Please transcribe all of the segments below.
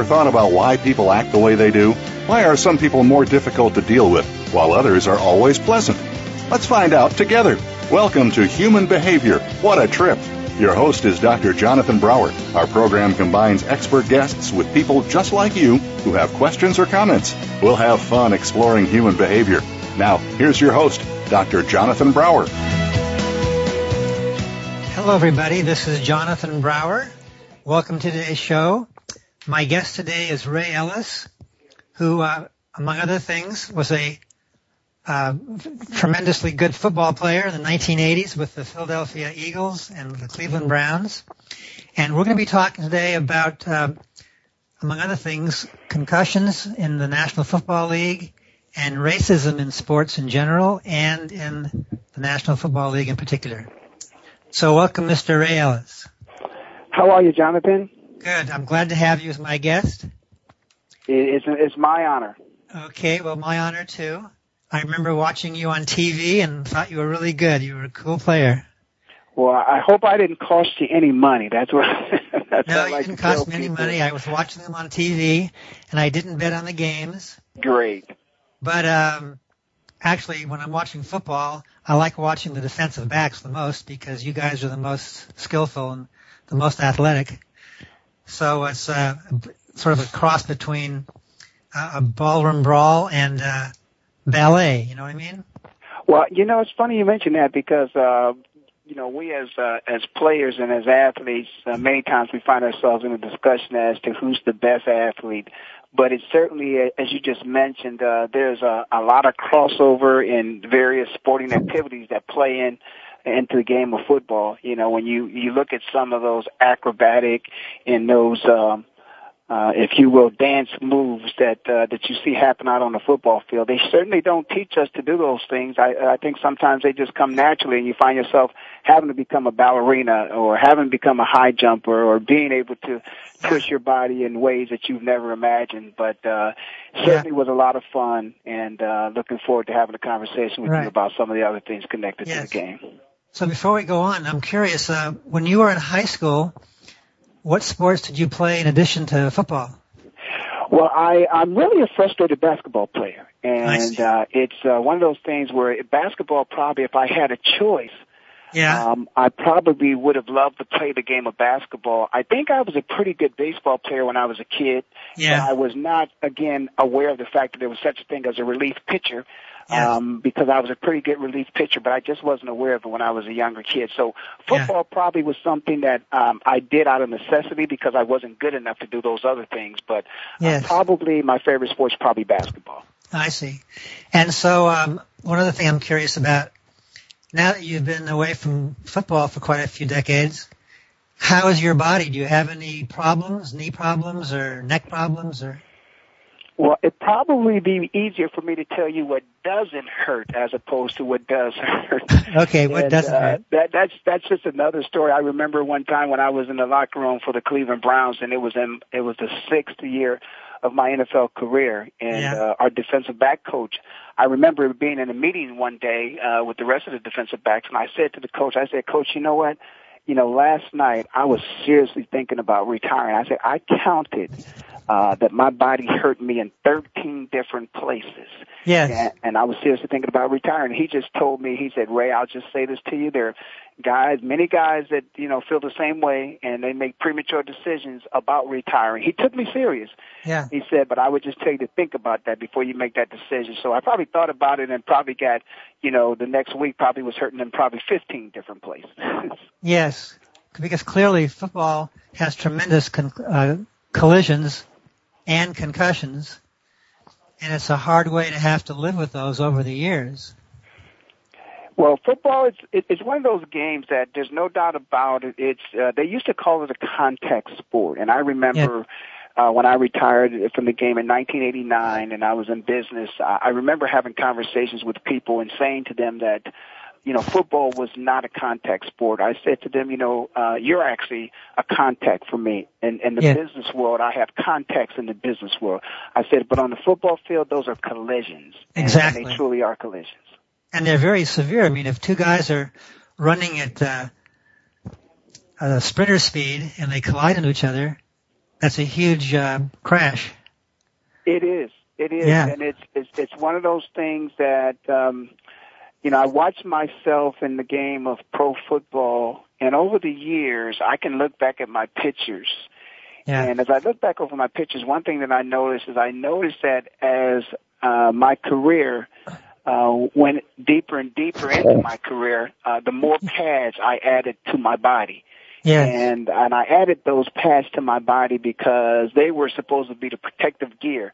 Ever thought about why people act the way they do? Why are some people more difficult to deal with, while others are always pleasant? Let's find out together. Welcome to Human Behavior. What a trip! Your host is Dr. Jonathan Brower. Our program combines expert guests with people just like you who have questions or comments. We'll have fun exploring human behavior. Now, here's your host, Dr. Jonathan Brower. Hello, everybody. This is Jonathan Brower. Welcome to today's show. My guest today is Ray Ellis, who, uh, among other things, was a uh, tremendously good football player in the 1980s with the Philadelphia Eagles and the Cleveland Browns. And we're going to be talking today about, uh, among other things, concussions in the National Football League and racism in sports in general and in the National Football League in particular. So welcome, Mr. Ray Ellis. How are you, Jonathan? Good. I'm glad to have you as my guest. It's, it's my honor. Okay, well, my honor too. I remember watching you on TV and thought you were really good. You were a cool player. Well, I hope I didn't cost you any money. That's what. that's no, what you like didn't cost me any money. I was watching them on TV, and I didn't bet on the games. Great. But um, actually, when I'm watching football, I like watching the defensive backs the most because you guys are the most skillful and the most athletic. So it's uh, sort of a cross between uh, a ballroom brawl and uh, ballet. You know what I mean? Well, you know, it's funny you mention that because uh, you know we as uh, as players and as athletes, uh, many times we find ourselves in a discussion as to who's the best athlete. But it's certainly, as you just mentioned, uh, there's a, a lot of crossover in various sporting activities that play in into the game of football. You know, when you you look at some of those acrobatic and those um, uh, if you will, dance moves that uh, that you see happen out on the football field. They certainly don't teach us to do those things. I, I think sometimes they just come naturally, and you find yourself having to become a ballerina or having to become a high jumper or being able to push your body in ways that you've never imagined. But uh, certainly yeah. was a lot of fun, and uh, looking forward to having a conversation with right. you about some of the other things connected yes. to the game. So before we go on, I'm curious. Uh, when you were in high school what sports did you play in addition to football? Well, I, I'm really a frustrated basketball player, and uh, it's uh, one of those things where basketball probably, if I had a choice, yeah. Um, I probably would have loved to play the game of basketball. I think I was a pretty good baseball player when I was a kid. Yeah. I was not, again, aware of the fact that there was such a thing as a relief pitcher Um, because I was a pretty good relief pitcher, but I just wasn't aware of it when I was a younger kid. So football Yeah. probably was something that um, I did out of necessity because I wasn't good enough to do those other things. But Yes. uh, probably my favorite sport's probably basketball. I see. And so, um, one other thing I'm curious about, now that you've been away from football for quite a few decades, how is your body? Do you have any problems, knee problems or neck problems or? Well, it'd probably be easier for me to tell you what doesn't hurt as opposed to what does hurt. Okay, what And, doesn't uh, hurt? That that's that's just another story. I remember one time when I was in the locker room for the Cleveland Browns, and it was in it was the sixth year of my NFL career, and Yeah. uh, our defensive back coach. I remember being in a meeting one day uh, with the rest of the defensive backs, and I said to the coach, I said, Coach, you know what? You know, last night I was seriously thinking about retiring. I said I counted uh, that my body hurt me in 13 different places. Yes. And, and I was seriously thinking about retiring. He just told me, he said, Ray, I'll just say this to you. There are guys, many guys that, you know, feel the same way and they make premature decisions about retiring. He took me serious. Yeah. He said, but I would just tell you to think about that before you make that decision. So I probably thought about it and probably got, you know, the next week probably was hurting in probably 15 different places. Yes. Because clearly football has tremendous con- uh, collisions and concussions, and it's a hard way to have to live with those over the years. Well, football is it, it's one of those games that there's no doubt about it. It's uh, they used to call it a contact sport, and I remember uh, when I retired from the game in 1989, and I was in business. I, I remember having conversations with people and saying to them that you know, football was not a contact sport. I said to them, you know, uh, you're actually a contact for me. In, in the Yeah. business world, I have contacts in the business world. I said, but on the football field, those are collisions. Exactly. And they truly are collisions. and they're very severe. I mean, if two guys are running at uh, uh, sprinter speed and they collide into each other, that's a huge uh, crash. It is. It is, Yeah. and it's it's it's one of those things that um, you know I watch myself in the game of pro football, and over the years I can look back at my pictures, Yeah. and as I look back over my pictures, one thing that I noticed is I noticed that as uh, my career uh, went deeper and deeper into my career, uh, the more pads I added to my body. Yes. And and I added those pads to my body because they were supposed to be the protective gear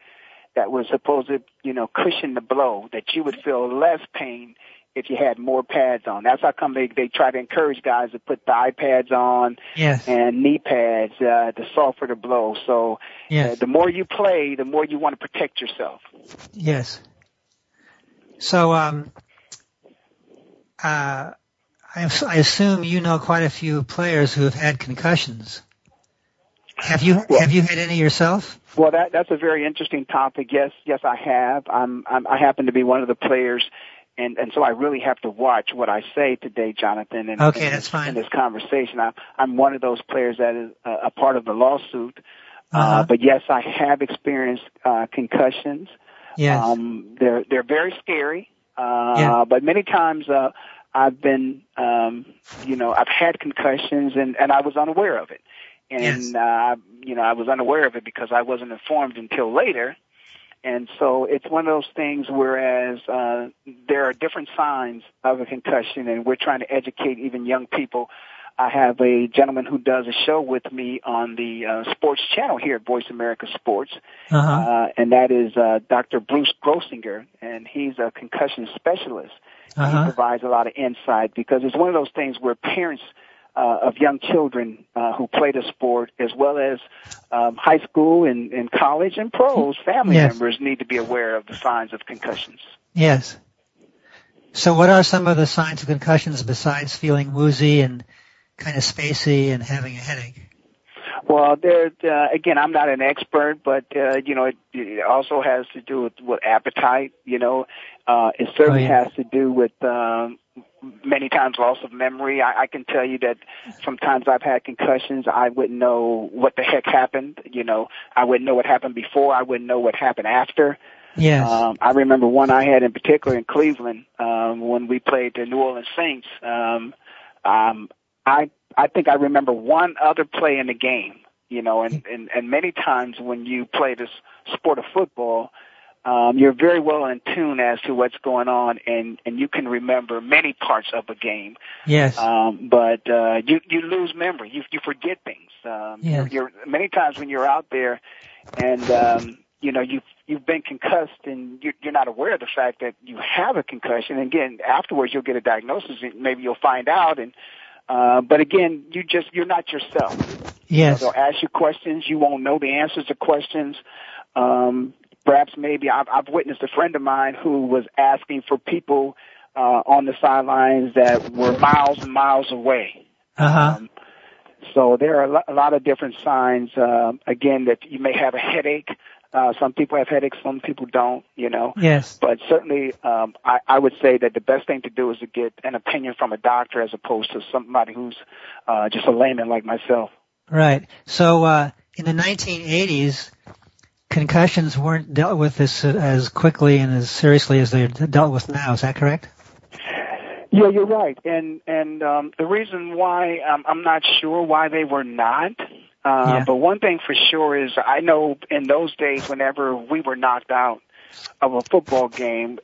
that was supposed to, you know, cushion the blow, that you would feel less pain if you had more pads on. That's how come they they try to encourage guys to put the iPads on Yes. and knee pads uh, to soften the blow. So uh, the more you play, the more you want to protect yourself. Yes. So, um, uh, I, I assume you know quite a few players who have had concussions. Have you Well- have you had any yourself? Well, that that's a very interesting topic. Yes, yes, I have. I'm, I'm I happen to be one of the players, and and so I really have to watch what I say today, Jonathan. And, Okay, in that's this- fine. In this conversation, I'm I'm one of those players that is a, a part of the lawsuit. uh Uh-huh. but yes, I have experienced uh, concussions. Yes. Um, they're they're very scary. Uh, Yeah. But many times, uh, I've been, um, you know, I've had concussions and and I was unaware of it. And Yes. uh, you know, I was unaware of it because I wasn't informed until later. And so it's one of those things. Whereas uh, there are different signs of a concussion, and we're trying to educate even young people. I have a gentleman who does a show with me on the uh, sports channel here at Voice America Sports, Uh-huh. uh, and that is uh, Dr. Bruce Grossinger, and he's a concussion specialist. He Uh-huh. provides a lot of insight because it's one of those things where parents uh, of young children uh, who play the sport, as well as um, high school and, and college and pros, family Yes. members need to be aware of the signs of concussions. Yes. So what are some of the signs of concussions besides feeling woozy and kind of spacey and having a headache? Well, there uh, again, I'm not an expert, but uh, you know, it, it also has to do with, with appetite. You know, uh, it certainly Oh, yeah. has to do with um, many times loss of memory. I, I can tell you that sometimes I've had concussions. I wouldn't know what the heck happened. You know, I wouldn't know what happened before. I wouldn't know what happened after. Yes. Um, I remember one I had in particular in Cleveland um, when we played the New Orleans Saints. Um, um, I I think I remember one other play in the game. You know, and and, and many times when you play this sport of football, um, you're very well in tune as to what's going on, and and you can remember many parts of a game. yes. Um, but uh, you you lose memory. You you forget things. Um, Yes. you're, you're many times when you're out there, and um, you know you've you've been concussed, and you're, you're not aware of the fact that you have a concussion. And again, afterwards you'll get a diagnosis. and Maybe you'll find out, and uh, but again, you just you're not yourself. yes. They'll ask you questions. You won't know the answers to questions. Um, perhaps maybe I've, I've witnessed a friend of mine who was asking for people uh, on the sidelines that were miles and miles away. Uh-huh. Um, so there are a lot of different signs. Um, again, that you may have a headache. Uh, some people have headaches, some people don't. You know, Yes. but certainly, um, I, I would say that the best thing to do is to get an opinion from a doctor as opposed to somebody who's uh, just a layman like myself. Right. So uh, in the 1980s, concussions weren't dealt with as, as quickly and as seriously as they're dealt with now. Is that correct? Yeah, you're right, and and um, the reason why um, I'm not sure why they were not. Uh, Yeah. But one thing for sure is I know in those days, whenever we were knocked out of a football game,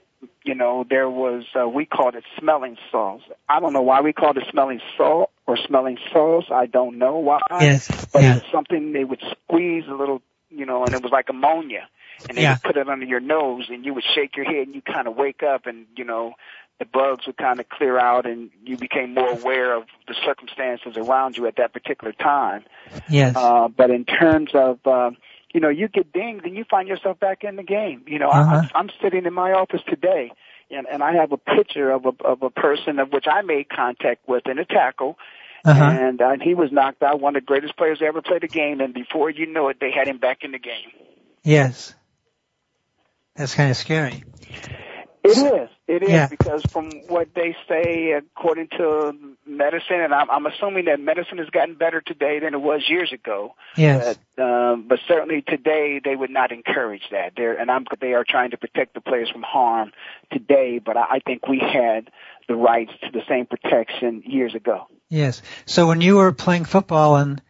you know, there was uh, we called it smelling salts. I don't know why we called it smelling salt or smelling sauce. I don't know why. Yes. But Yeah. it was something they would squeeze a little, you know, and it was like ammonia. And they Yeah. would put it under your nose and you would shake your head and you kind of wake up and, you know, the bugs would kind of clear out and you became more aware of the circumstances around you at that particular time. Yes. Uh, but in terms of, uh, you know, you get dinged and you find yourself back in the game. You know, Uh-huh. I, I'm sitting in my office today and, and I have a picture of a, of a person of which I made contact with in a tackle. Uh-huh. And, uh, he was knocked out, one of the greatest players to ever played the game. And before you know it, they had him back in the game. Yes. That's kind of scary. It is. It is yeah. because from what they say, according to medicine, and I'm, I'm assuming that medicine has gotten better today than it was years ago. Yes. But, um, but certainly today they would not encourage that. They're, and I'm, they are trying to protect the players from harm today. But I, I think we had the rights to the same protection years ago. Yes. So when you were playing football and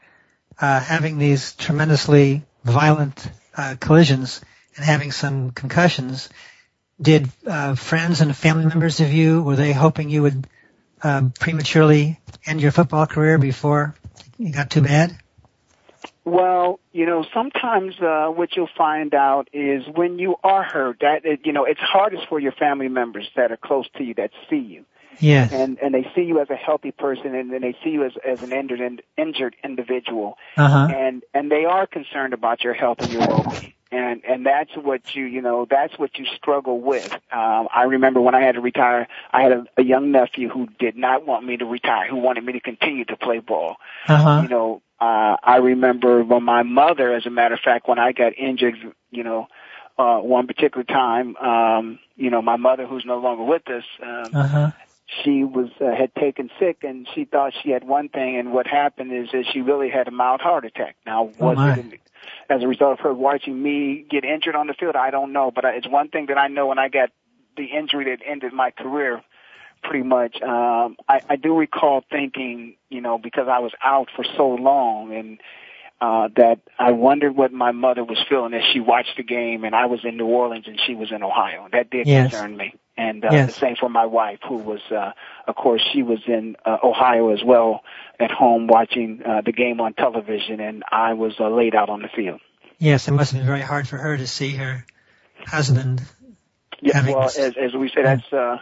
uh, having these tremendously violent uh, collisions and having some concussions did uh, friends and family members of you were they hoping you would um, prematurely end your football career before it got too bad? Well, you know, sometimes uh, what you'll find out is when you are hurt, that you know, it's hardest for your family members that are close to you that see you. Yes. And and they see you as a healthy person, and then they see you as as an injured injured individual. Uh-huh. And and they are concerned about your health and your well-being and and that's what you you know that's what you struggle with. Um, I remember when I had to retire, I had a, a young nephew who did not want me to retire, who wanted me to continue to play ball. Uh-huh. You know, uh, I remember when my mother, as a matter of fact, when I got injured, you know, uh, one particular time, um, you know, my mother, who's no longer with us, um, uh-huh. She was uh, had taken sick, and she thought she had one thing, and what happened is that she really had a mild heart attack. Now, was oh it as a result of her watching me get injured on the field? I don't know, but it's one thing that I know when I got the injury that ended my career pretty much. Um, I, I do recall thinking, you know, because I was out for so long and uh, that I wondered what my mother was feeling as she watched the game and I was in New Orleans and she was in Ohio. That did yes. concern me. And uh, yes. the same for my wife, who was, uh, of course, she was in uh, Ohio as well at home watching uh, the game on television, and I was uh, laid out on the field. Yes, it must have been very hard for her to see her husband. Yeah, well, as, as we said, that's uh,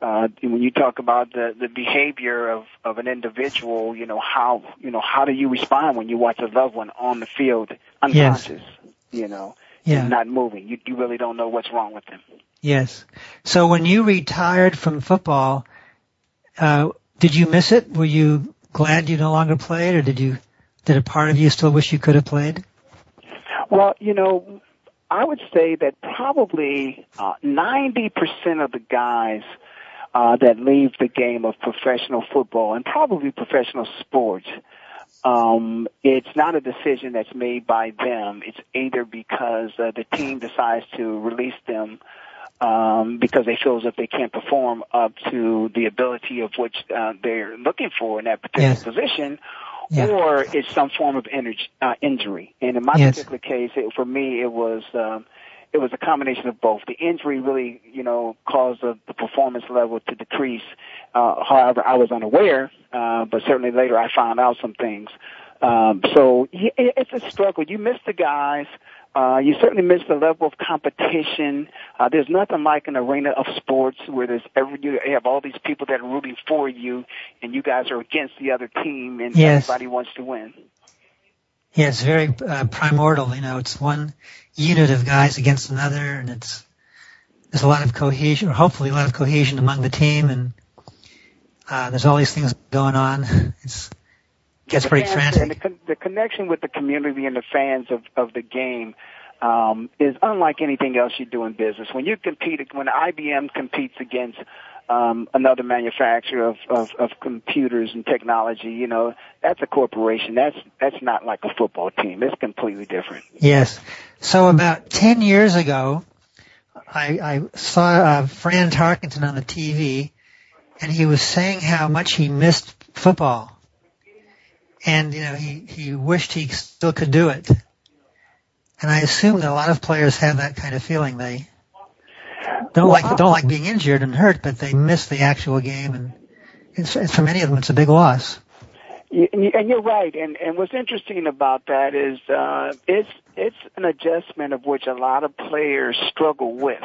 uh, when you talk about the the behavior of of an individual. You know how you know how do you respond when you watch a loved one on the field unconscious? Yes. You know, yeah. not moving. You you really don't know what's wrong with them. Yes. So when you retired from football, uh, did you miss it? Were you glad you no longer played, or did you did a part of you still wish you could have played? Well, you know, I would say that probably uh, 90% of the guys uh, that leave the game of professional football and probably professional sports, um, it's not a decision that's made by them. It's either because uh, the team decides to release them um, because they feel as if they can't perform up to the ability of which uh, they're looking for in that particular yes. position, yeah. or it's some form of energy, uh, injury. And in my yes. particular case, it, for me, it was um, it was a combination of both. The injury really, you know, caused the, the performance level to decrease. Uh, however, I was unaware, uh, but certainly later I found out some things. Um, so yeah, it's a struggle. You miss the guys. Uh, you certainly miss the level of competition. Uh, there's nothing like an arena of sports where there's every you have all these people that are rooting for you, and you guys are against the other team, and yes. everybody wants to win. Yeah, it's very uh, primordial. You know, it's one unit of guys against another, and it's there's a lot of cohesion, or hopefully a lot of cohesion among the team, and uh, there's all these things going on. It's gets the pretty fans, frantic. And the, con- the connection with the community and the fans of, of the game um, is unlike anything else you do in business. When you compete, when IBM competes against um, another manufacturer of, of, of computers and technology, you know, that's a corporation. That's that's not like a football team. It's completely different. Yes. So about ten years ago, I, I saw uh, Fran Tarkenton on the TV, and he was saying how much he missed football and you know he he wished he still could do it. And I assume that a lot of players have that kind of feeling. They don't like don't like being injured and hurt, but they miss the actual game, and it's, it's for many of them it's a big loss. And you're right. And and what's interesting about that is uh, it's it's an adjustment of which a lot of players struggle with.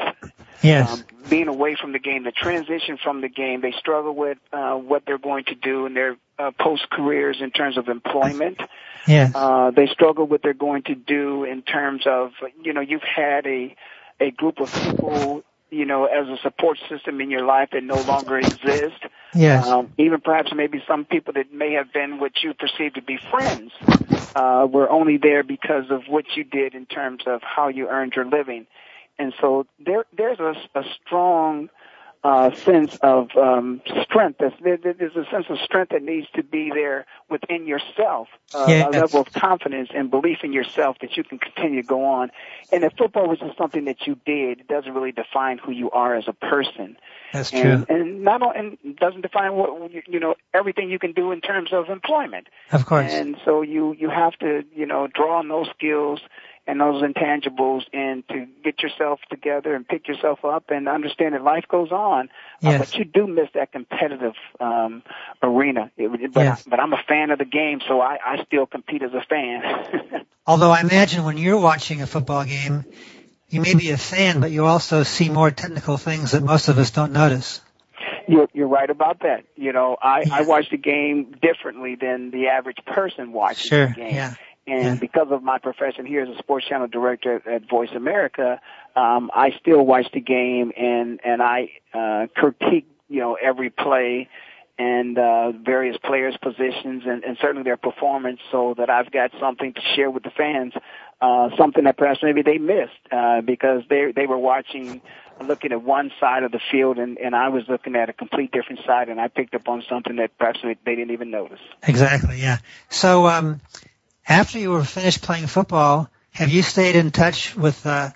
Yes. Um, being away from the game, the transition from the game, they struggle with uh, what they're going to do in their uh, post careers in terms of employment. Yes. Uh, they struggle with what they're going to do in terms of, you know, you've had a a group of people you know, as a support system in your life that no longer exist. Yes. Um, even perhaps maybe some people that may have been what you perceive to be friends uh, were only there because of what you did in terms of how you earned your living. and so there there's a, a strong uh, sense of um, strength. There's, there's a sense of strength that needs to be there within yourself, uh, Yes. a level of confidence and belief in yourself that you can continue to go on. And if football was just something that you did, it doesn't really define who you are as a person. That's true. And, and not on, and doesn't define what you know everything you can do in terms of employment. Of course. And so you you have to you know draw on those skills and those intangibles and to get yourself together and pick yourself up and understand that life goes on. Uh, Yes. but you do miss that competitive um, arena. It, but Yes. but I'm a fan of the game, so I, I still compete as a fan. Although I imagine when you're watching a football game, you may be a fan, but you also see more technical things that most of us don't notice. You're, you're right about that. You know, I, Yeah. I watch the game differently than the average person watches Sure. the game. Yeah. And because of my profession here as a sports channel director at, Voice America, um, I still watch the game and and I uh, critique you know every play and uh, various players' positions and, and certainly their performance, so that I've got something to share with the fans, uh, something that perhaps maybe they missed uh, because they they were watching. Looking at one side of the field, and, and I was looking at a complete different side, and I picked up on something that perhaps they they didn't even notice. Exactly. Yeah. So, um, after you were finished playing football, have you stayed in touch with uh,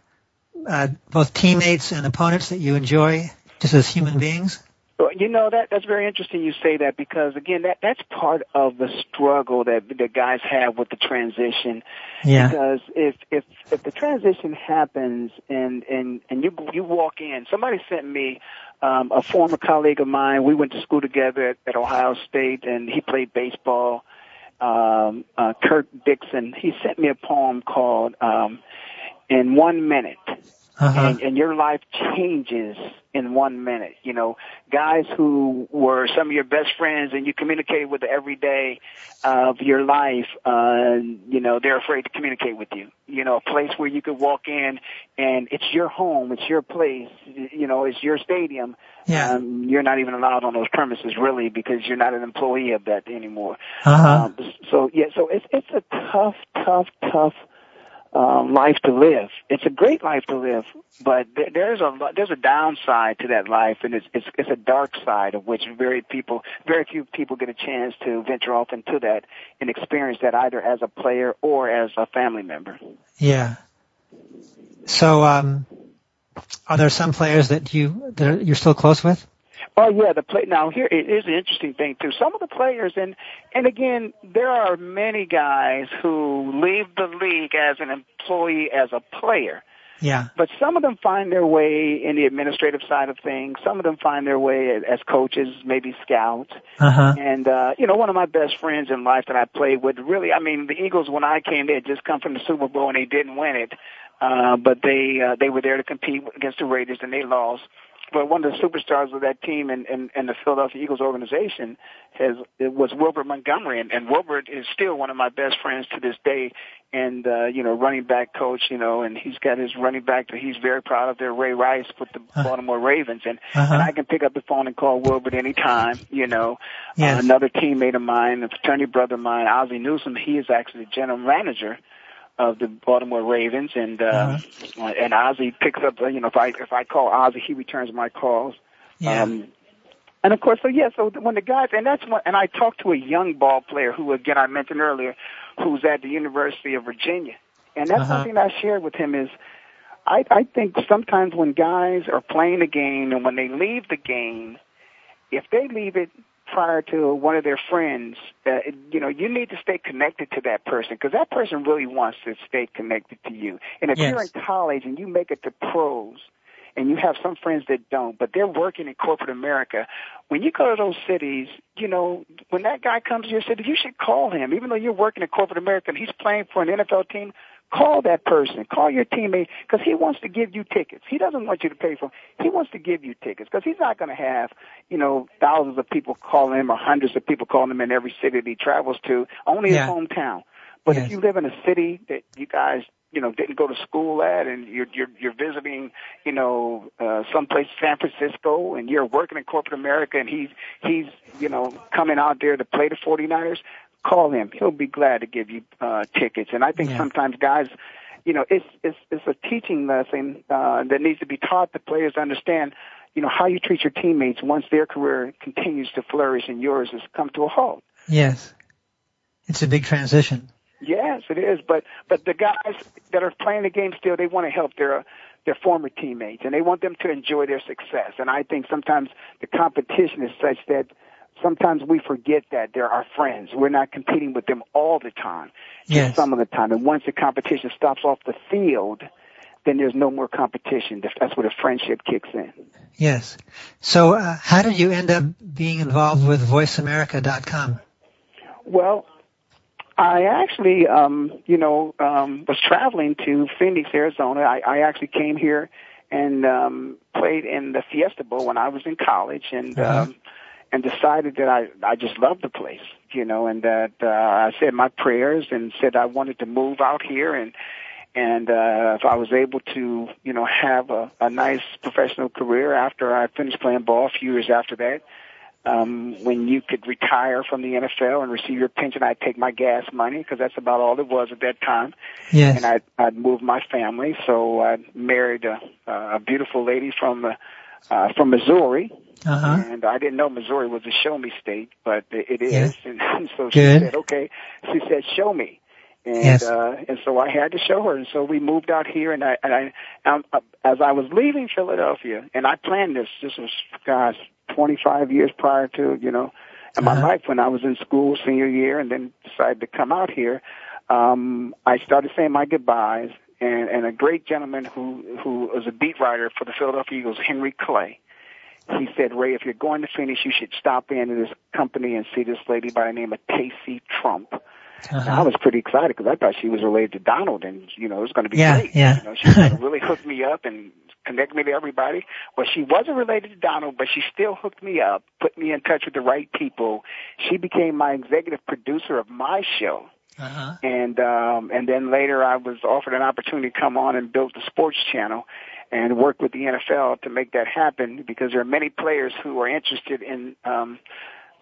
uh, both teammates and opponents that you enjoy just as human beings? Well, you know that that's very interesting. You say that because again, that that's part of the struggle that the guys have with the transition. Yeah. Because if if if the transition happens and and and you you walk in, somebody sent me um, a former colleague of mine. We went to school together at, at Ohio State, and he played baseball. Um, uh, Kurt Dixon. He sent me a poem called um, "In One Minute." Uh-huh. and, and your life changes in one minute. You know, guys who were some of your best friends and you communicated with every day of your life, uh, you know, they're afraid to communicate with you. You know, a place where you could walk in and it's your home, it's your place, you know, it's your stadium. Yeah. Um, you're not even allowed on those premises really because you're not an employee of that anymore. Uh-huh. Um, so yeah, so it's it's a tough, tough, tough um, life to live. It's a great life to live, but there, there's a there's a downside to that life, and it's it's it's a dark side of which very people very few people get a chance to venture off into that and experience that either as a player or as a family member. Yeah. So, um, are there some players that you that you're still close with? Oh yeah, the play. Now here it is an interesting thing too. Some of the players, and and again, there are many guys who leave the league as an employee as a player. Yeah. But some of them find their way in the administrative side of things. Some of them find their way as coaches, maybe scouts. Uh huh. And uh, you know, one of my best friends in life that I played with, really, I mean, the Eagles when I came, they had just come from the Super Bowl and they didn't win it, uh, but they uh, they were there to compete against the Raiders and they lost. But one of the superstars of that team and, and, and the Philadelphia Eagles organization has it was Wilbert Montgomery, and, and Wilbert is still one of my best friends to this day. And uh, you know, running back coach, you know, and he's got his running back that he's very proud of. There, Ray Rice with the Uh. Baltimore Ravens, and Uh-huh. and I can pick up the phone and call Wilbert anytime. You know, Yes. uh, another teammate of mine, a fraternity brother of mine, Ozzie Newsome, he is actually the general manager of the Baltimore Ravens, and uh, Uh-huh. and Ozzie picks up. uh, You know, if I if I call Ozzie, he returns my calls. Yeah. Um, and of course, so yeah, so when the guys, and that's when, and I talked to a young ball player who, again, I mentioned earlier, who's at the University of Virginia, and that's Uh-huh. something I shared with him is, I I think sometimes when guys are playing the game and when they leave the game, if they leave it prior to one of their friends, uh, you know, you need to stay connected to that person because that person really wants to stay connected to you. And if Yes. you're in college and you make it to pros, and you have some friends that don't, but they're working in corporate America. When you go to those cities, you know, when that guy comes to your city, you should call him. Even though you're working in corporate America and he's playing for an NFL team, call that person. Call your teammate because he wants to give you tickets. He doesn't want you to pay for. them. He wants to give you tickets because he's not going to have, you know, thousands of people calling him or hundreds of people calling him in every city that he travels to. Only Yeah. his hometown. But Yes. if you live in a city that you guys you know didn't go to school at and you're you're you're visiting you know uh someplace San Francisco and you're working in corporate America and he's he's you know coming out there to play the 49ers call him he'll be glad to give you uh tickets and I think Yeah. sometimes guys you know, it's it's it's a teaching lesson uh, that needs to be taught the players to understand. You know how you treat your teammates once their career continues to flourish and yours has come to a halt. Yes, it's a big transition. Yes, it is. But but the guys that are playing the game still, they want to help their their former teammates and they want them to enjoy their success. And I think sometimes the competition is such that sometimes we forget that they're our friends. We're not competing with them all the time. Yes. Some of the time. And once the competition stops off the field, then there's no more competition. That's where the friendship kicks in. Yes. So, uh, how did you end up being involved with VoiceAmerica.com? Well, I actually, um, you know, um, was traveling to Phoenix, Arizona. I, I actually came here and um, played in the Fiesta Bowl when I was in college, and uh-huh. um, and decided that I I just loved the place, you know, and that uh, I said my prayers and said I wanted to move out here and and uh, if I was able to, you know, have a, a nice professional career after I finished playing ball, a few years after that, um, when you could retire from the NFL and receive your pension, I'd take my gas money because that's about all it was at that time. Yes. And I'd, I'd move my family. So I married a, a beautiful lady from, uh, from Missouri. Uh-huh. And I didn't know Missouri was a show me state, but it is. Yes. And so she Good. said, okay. She said, show me. And, Yes. uh, and so I had to show her. And so we moved out here and I, and I, um, uh, as I was leaving Philadelphia, and I planned this, this was, gosh, 25 years prior to, you know, in my Uh-huh. life when I was in school senior year and then decided to come out here, um, I started saying my goodbyes and, and a great gentleman who, who was a beat writer for the Philadelphia Eagles, Henry Clay. He said, Ray, if you're going to Phoenix, you should stop in to this company and see this lady by the name of Casey Trump. And I Uh-huh. was pretty excited because I thought she was related to Donald, and you know it was going to be Yeah, great. yeah. You know, she was gonna really hooked me up and connect me to everybody. Well, she wasn't related to Donald, but she still hooked me up, put me in touch with the right people. She became my executive producer of my show, Uh-huh. and um, and then later I was offered an opportunity to come on and build the sports channel. And work with the NFL to make that happen because there are many players who are interested in um,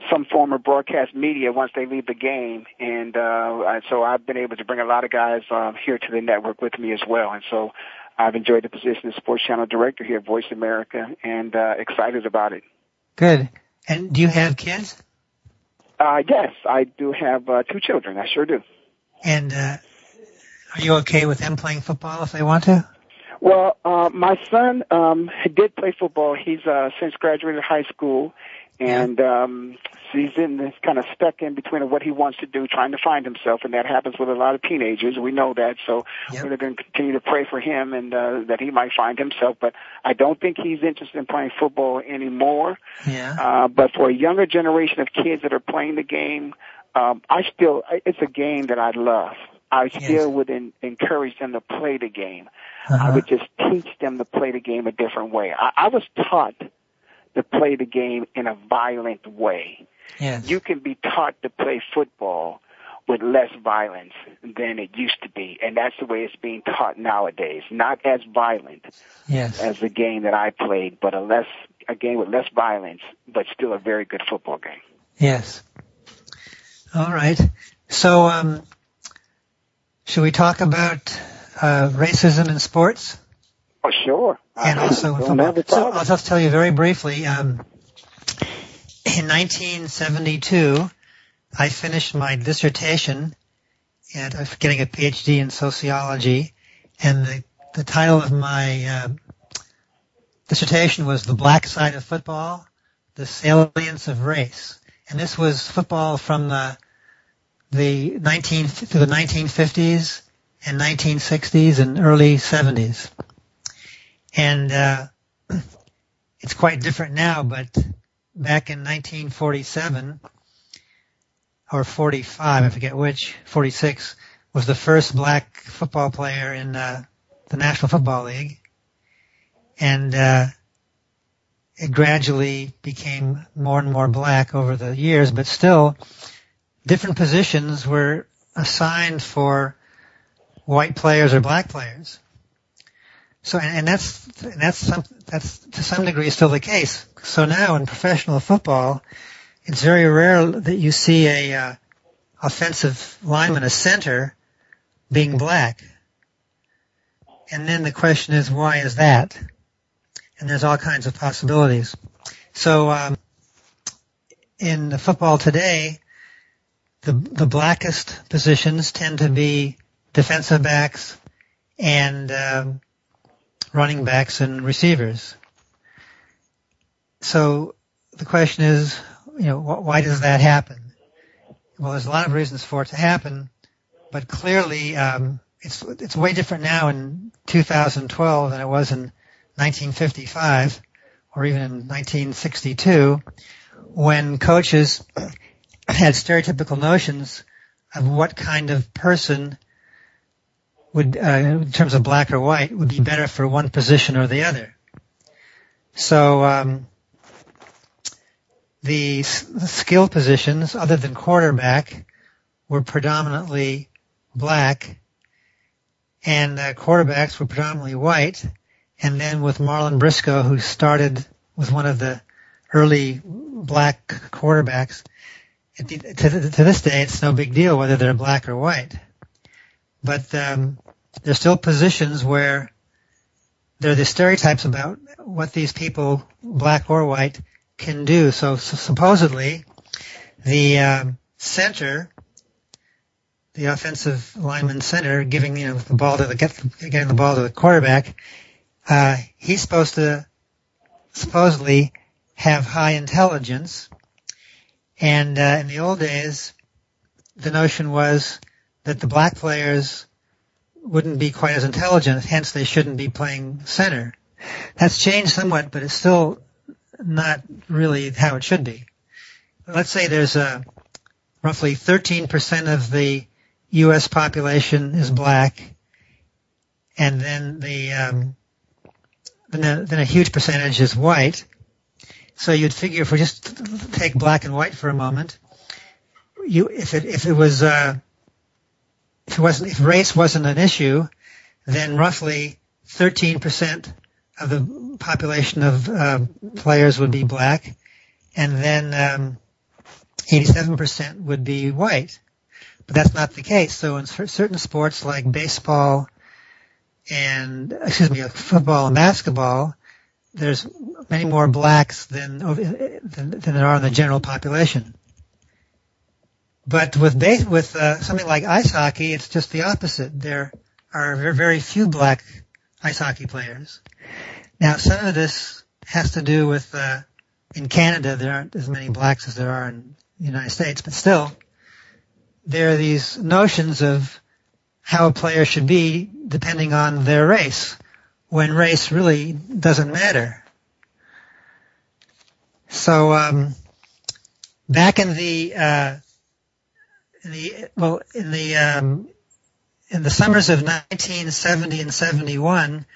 some form of broadcast media once they leave the game, and uh, so I've been able to bring a lot of guys um, here to the network with me as well, and so I've enjoyed the position of sports channel director here at Voice America, and uh, excited about it. Good. And do you have kids? Uh, yes, I do have uh, two children. I sure do. And uh, are you okay with them playing football if they want to? Well, uh, my son um, did play football. He's uh, since graduated high school, and um, he's in this kind of stuck in between of what he wants to do, trying to find himself, and that happens with a lot of teenagers. We know that, so Yep. we're going to continue to pray for him and uh, that he might find himself. But I don't think he's interested in playing football anymore. Yeah. Uh, but for a younger generation of kids that are playing the game, um, I still it's a game that I love. I Yes. still would en- encourage them to play the game. I Uh-huh. would just teach them to play the game a different way. I, I was taught to play the game in a violent way. Yes. You can be taught to play football with less violence than it used to be, and that's the way it's being taught nowadays. Not as violent yes. as the game that I played, but a less a game with less violence, but still a very good football game. Yes. All right. So, um, should we talk about uh, racism in sports Oh, sure. and I also in don't have football? a So. I'll just tell you very briefly. Um, in 1972, I finished my dissertation and I was getting a PhD in sociology, and the, the title of my uh, dissertation was "The Black Side of Football: The Salience of Race." And this was football from the the 19 to the 1950s and 1960s and early 70s. And uh, it's quite different now, but back in 1947 or 45, I forget which, 46 was the first black football player in uh, the National Football League, and uh, it gradually became more and more black over the years, but still different positions were assigned for white players or black players. So, and, and that's and that's some, that's to some degree still the case. So now in professional football, it's very rare that you see a uh, offensive lineman, a center, being black. And then the question is, why is that? And there's all kinds of possibilities. So, um, in football today, the, the blackest positions tend to be defensive backs and um, running backs and receivers. So the question is, you know, wh- why does that happen? Well, there's a lot of reasons for it to happen, but clearly um, it's it's way different now in 2012 than it was in 1955 or even in 1962 when coaches had stereotypical notions of what kind of person would, uh, in terms of black or white, would be better for one position or the other. So um, the, the skill positions, other than quarterback, were predominantly black, and uh, quarterbacks were predominantly white. And then with Marlin Briscoe, who started with one of the early black quarterbacks, to, to this day, it's no big deal whether they're black or white. But um, there's still positions where there are the stereotypes about what these people, black or white, can do. So, so supposedly, the um, center, the offensive lineman center, giving you know the ball to the get, getting the ball to the quarterback, uh, he's supposed to supposedly have high intelligence. And uh, in the old days, the notion was that the black players wouldn't be quite as intelligent, hence they shouldn't be playing center. That's changed somewhat, but it's still not really how it should be. Let's say there's a roughly 13% of the U.S. population is black, and then the um, then, a, then a huge percentage is white. So you'd figure if we just take black and white for a moment, you if it if it was uh, if it wasn't if race wasn't an issue, then roughly 13% of the population of uh, players would be black, and then um, 87% would be white. But that's not the case. So in certain sports like baseball and excuse me, football and basketball, there's many more blacks than than, than there are in the general population. But with base, with uh, something like ice hockey, it's just the opposite. There are very, few black ice hockey players. Now, some of this has to do with uh, in Canada there aren't as many blacks as there are in the United States, but still, there are these notions of how a player should be depending on their race, when race really doesn't matter. So um, back in the uh, in the well in the um, in the summers of 1970 and 71,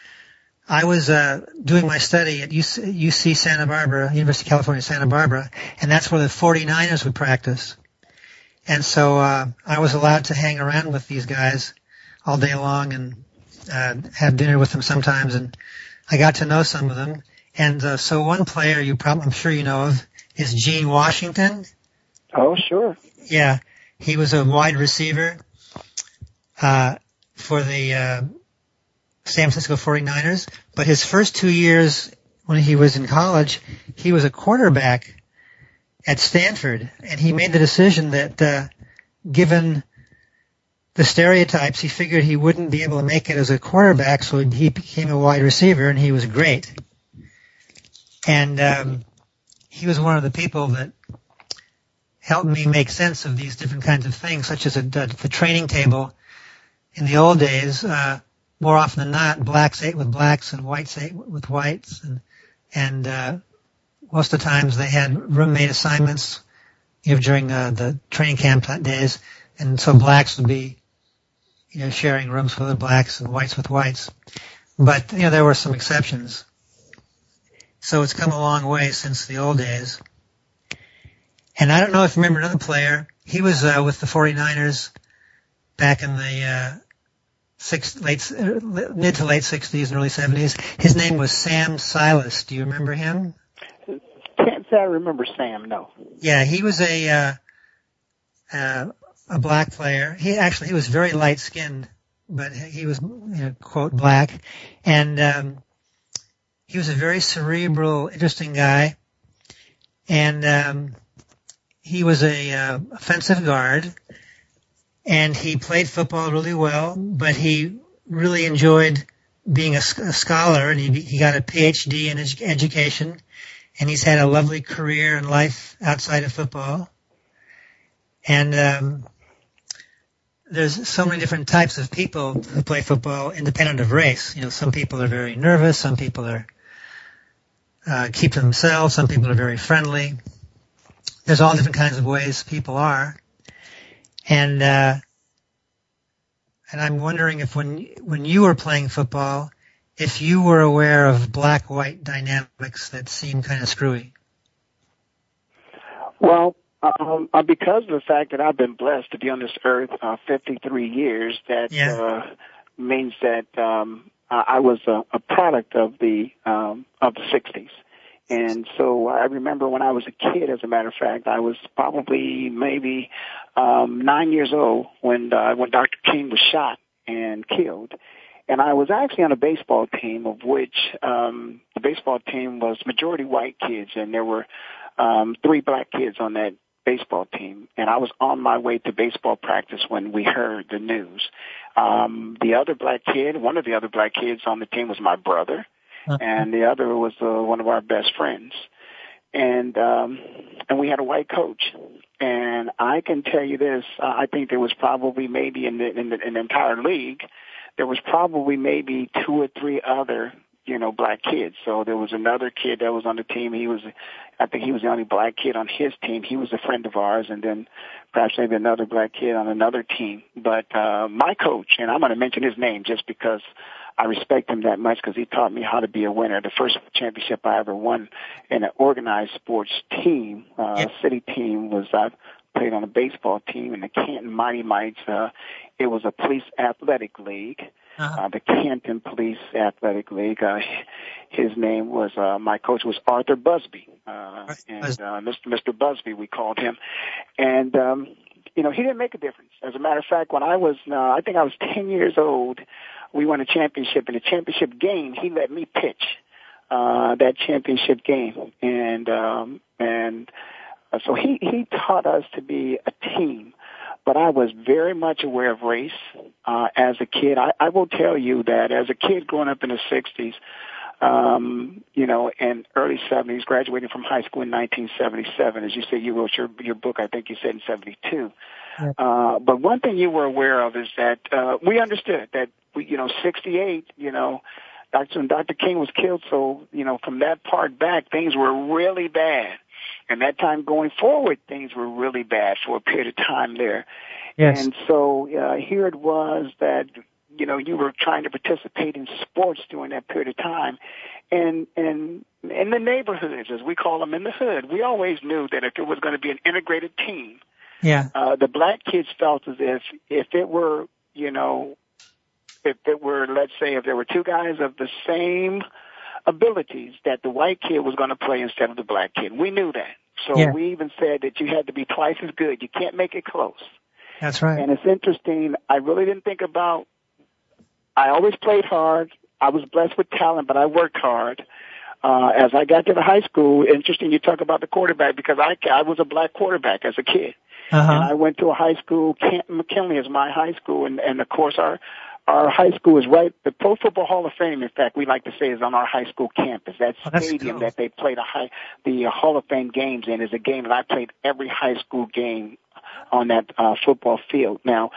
I was uh, doing my study at UC, Santa Barbara, University of California, Santa Barbara, and that's where the 49ers would practice. And so uh, I was allowed to hang around with these guys all day long and uh, have dinner with them sometimes, and I got to know some of them. And uh, so one player you probably, I'm sure you know of, is Gene Washington. Oh, sure. Yeah, he was a wide receiver uh, for the uh, San Francisco 49ers. But his first two years when he was in college, he was a quarterback at Stanford, and he made the decision that uh, given the stereotypes, he figured he wouldn't be able to make it as a quarterback, so he became a wide receiver, and he was great. And um, he was one of the people that helped me make sense of these different kinds of things, such as a, the, training table. In the old days, uh, more often than not, blacks ate with blacks and whites ate with whites, and and uh, most of the times they had roommate assignments, you know, during uh, the training camp days, and so blacks would be, you know, sharing rooms with the blacks and whites with whites. But you know, there were some exceptions. So it's come a long way since the old days. And I don't know if you remember another player. He was uh, with the 49ers back in the uh, six, late, uh, mid to late 60s and early 70s. His name was Sam Silas. Do you remember him? Can't say I remember Sam. No. Yeah, he was a uh, uh, a black player. He actually he was very light skinned but he was you know, quote black, and um, he was a very cerebral, interesting guy, and um, he was a uh, offensive guard, and he played football really well, but he really enjoyed being a, a scholar, and he, he got a PhD in edu- education, and he's had a lovely career and life outside of football. And um, there's so many different types of people who play football independent of race. You know, some people are very nervous, some people are uh, keep to themselves, some people are very friendly. There's all different kinds of ways people are, and uh, and I'm wondering if when when you were playing football, if you were aware of black-white dynamics that seem kind of screwy. Well, um, uh, because of the fact that I've been blessed to be on this earth uh, 53 years, that Yeah. uh, means that um, I I was a, a product of the um, of the 60s. And so I remember when I was a kid, as a matter of fact, I was probably maybe um, nine years old when uh, when Dr. King was shot and killed. And I was actually on a baseball team of which um, the baseball team was majority white kids, and there were um, three black kids on that baseball team. And I was on my way to baseball practice when we heard the news. Um, the other black kid, one of the other black kids on the team was my brother Uh, and the other was uh, one of our best friends. And um, and we had a white coach. And I can tell you this: uh, I think there was probably maybe in the, in the in the entire league, there was probably maybe two or three other you know black kids. So there was another kid that was on the team. He was, I think he was the only black kid on his team. He was a friend of ours, and then perhaps maybe another black kid on another team. But uh, my coach, and I'm going to mention his name just because I respect him that much because he taught me how to be a winner. The first championship I ever won in an organized sports team, uh, Yeah. city team, was I played on a baseball team in the Canton Mighty Mites. Uh, it was a police athletic league, Uh-huh. uh, the Canton Police Athletic League. Uh, his name was uh, my coach was Arthur Busby, uh, and uh, Mr. Mr. Busby we called him, and um, you know he didn't make a difference. As a matter of fact, when I was uh, I think I was ten years old, we won a championship. In the championship game, he let me pitch uh, that championship game, and um, and uh, so he he taught us to be a team. But I was very much aware of race uh, as a kid. I, I will tell you that as a kid growing up in the '60s, um, you know, and early 70s, graduating from high school in 1977. As you say, you wrote your your book. I think you said in '72. Yeah. Uh, but one thing you were aware of is that uh, we understood that we, you know, '68, you know, Dr. when Dr. King was killed. So you know, from that part back, things were really bad. And that time going forward, things were really bad for a period of time there. Yes. And so uh, here it was that you know you were trying to participate in sports during that period of time, and and in the neighborhoods, as we call them in the hood, we always knew that if it was going to be an integrated team, yeah. uh, the black kids felt as if if it were you know if it were let's say if there were two guys of the same abilities that the white kid was going to play instead of the black kid. We knew that. So Yeah. we even said that you had to be twice as good. You can't make it close. That's right. And it's interesting. I really didn't think about. I always played hard. I was blessed with talent, but I worked hard. Uh, as I got to the high school, interesting you talk about the quarterback because I I was a black quarterback as a kid, and Uh-huh. I went to a high school. Canton McKinley is my high school, and and of course our our high school is right. The Pro Football Hall of Fame, in fact, we like to say, is on our high school campus. That Oh, stadium cool. that they play the high the uh, Hall of Fame games in is a game that I played every high school game on that uh, football field. Now,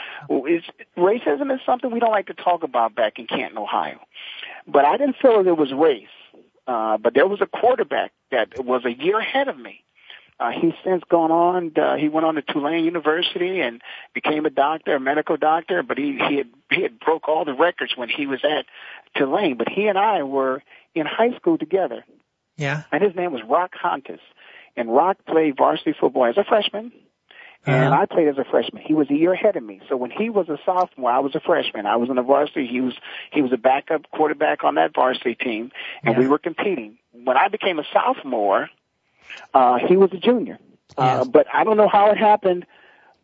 is, racism is something we don't like to talk about back in Canton, Ohio. But I didn't feel it was race. Uh, but there was a quarterback that was a year ahead of me. Uh, he's since gone on. Uh, he went on to Tulane University and became a doctor, a medical doctor. But he he had he had broke all the records when he was at Tulane. But he and I were in high school together, Yeah. and his name was Roch Hontas. And Rock played varsity football as a freshman, and Uh-huh. I played as a freshman. He was a year ahead of me. So when he was a sophomore, I was a freshman. I was in the varsity. He was he was a backup quarterback on that varsity team, and Yeah. we were competing. When I became a sophomore, uh, he was a junior. Uh, Yes. but I don't know how it happened,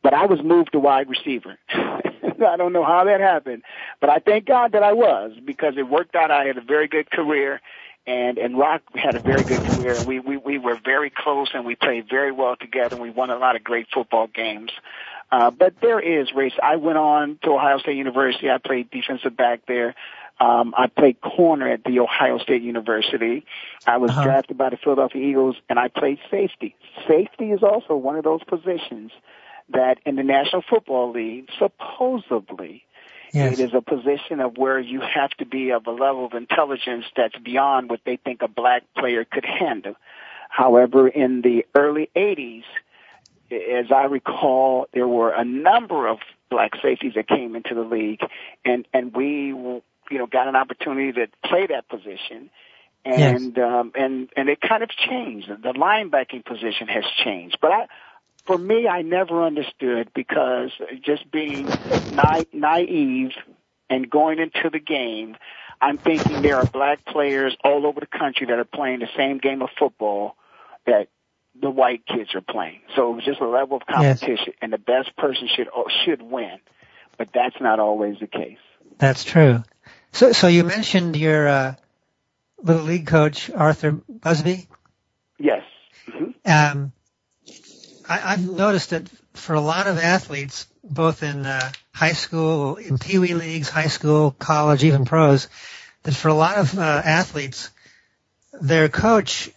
but I was moved to wide receiver. I don't know how that happened, but I thank God that I was because it worked out. I had a very good career and and Roch had a very good career. We we we were very close and we played very well together. and We won a lot of great football games. Uh, but there is race. I went on to Ohio State University. I played defensive back there. Um, I played corner at the Ohio State University. I was uh-huh. drafted by the Philadelphia Eagles, and I played safety. Safety is also one of those positions that in the National Football League, supposedly, yes. it is a position of where you have to be of a level of intelligence that's beyond what they think a black player could handle. However, in the early 80s, as I recall, there were a number of black safeties that came into the league, and and we you know, got an opportunity to play that position. And, yes. um, and, and it kind of changed. The linebacking position has changed. But I, for me, I never understood because just being na- naive and going into the game, I'm thinking there are black players all over the country that are playing the same game of football that the white kids are playing. So it was just a level of competition, yes. and the best person should should win. But that's not always the case. That's true. So, so you mentioned your uh, little league coach Arthur Busby. Yes. Mm-hmm. Um, I, I've noticed that for a lot of athletes, both in uh, high school, in Pee Wee leagues, high school, college, even pros, that for a lot of uh, athletes, their coach,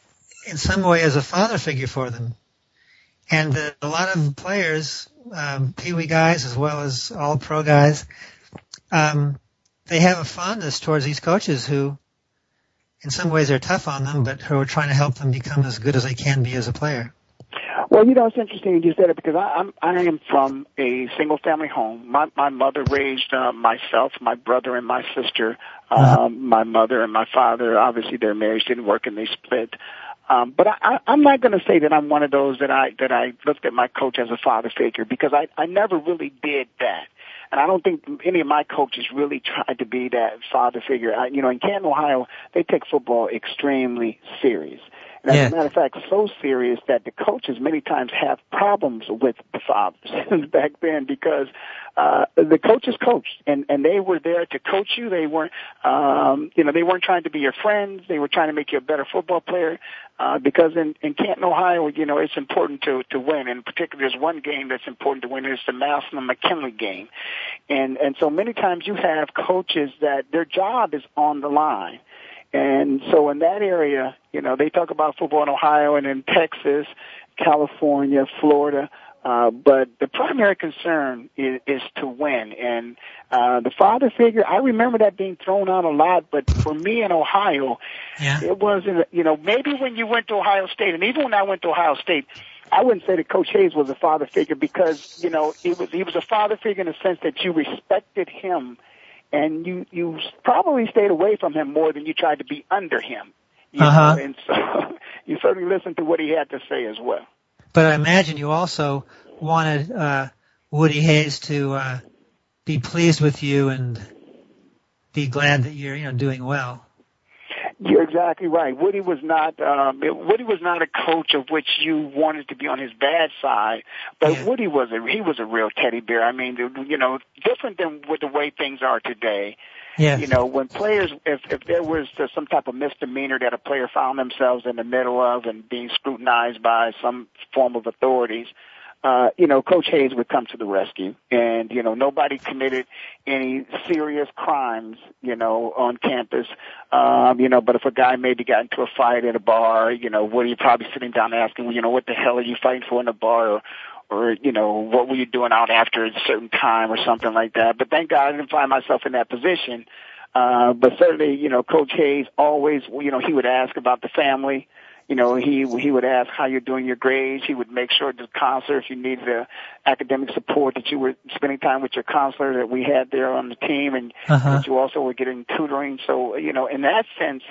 in some way, is a father figure for them, and uh, a lot of players, um, Pee Wee guys as well as all pro guys, um, they have a fondness towards these coaches who, in some ways, are tough on them, but who are trying to help them become as good as they can be as a player. Well, you know, it's interesting you said it because I, I'm I am from a single family home. My my mother raised uh, myself, my brother, and my sister. Uh-huh. Um, my mother and my father, obviously, their marriage didn't work and they split. Um, but I, I, I'm not going to say that I'm one of those that I that I looked at my coach as a father figure because I I never really did that. And I don't think any of my coaches really tried to be that father figure. I, you know, in Canton, Ohio, they take football extremely serious. And as yeah. a matter of fact, so serious that the coaches many times have problems with the fathers back then because uh, the coaches coached and and they were there to coach you. They weren't, um, you know, they weren't trying to be your friends. They were trying to make you a better football player. Uh, because in, in Canton, Ohio, you know, it's important to, to win. In particular, there's one game that's important to win. It's the Massillon McKinley game. And, and so many times you have coaches that their job is on the line. And so in that area, you know, they talk about football in Ohio and in Texas, California, Florida. Uh, but the primary concern is, is to win. And uh, the father figure, I remember that being thrown out a lot. But for me in Ohio, yeah. it wasn't. You know, maybe when you went to Ohio State, and even when I went to Ohio State, I wouldn't say that Coach Hayes was a father figure because you know he was he was a father figure in the sense that you respected him, and you you probably stayed away from him more than you tried to be under him. Uh-huh. know? And so you certainly listened to what he had to say as well. But I imagine you also wanted uh, Woody Hayes to uh, be pleased with you and be glad that you're you know doing well. You're exactly right. Woody was not um, Woody was not a coach of which you wanted to be on his bad side, but yeah. Woody was a he was a real teddy bear. I mean, you know, different than with the way things are today. Yes. You know, when players, if if there was some type of misdemeanor that a player found themselves in the middle of and being scrutinized by some form of authorities, uh, you know, Coach Hayes would come to the rescue. And, you know, nobody committed any serious crimes, you know, on campus. Um, you know, but if a guy maybe got into a fight at a bar, you know, what are you probably sitting down asking, you know, what the hell are you fighting for in the bar? Or, or you know what were you doing out after a certain time or something like that. But thank God I didn't find myself in that position. Uh, but certainly, you know, Coach Hayes always, you know, he would ask about the family. You know, he he would ask how you're doing your grades. He would make sure the counselor, if you needed the academic support, that you were spending time with your counselor that we had there on the team, and uh-huh. that you also were getting tutoring. So, you know, in that sense,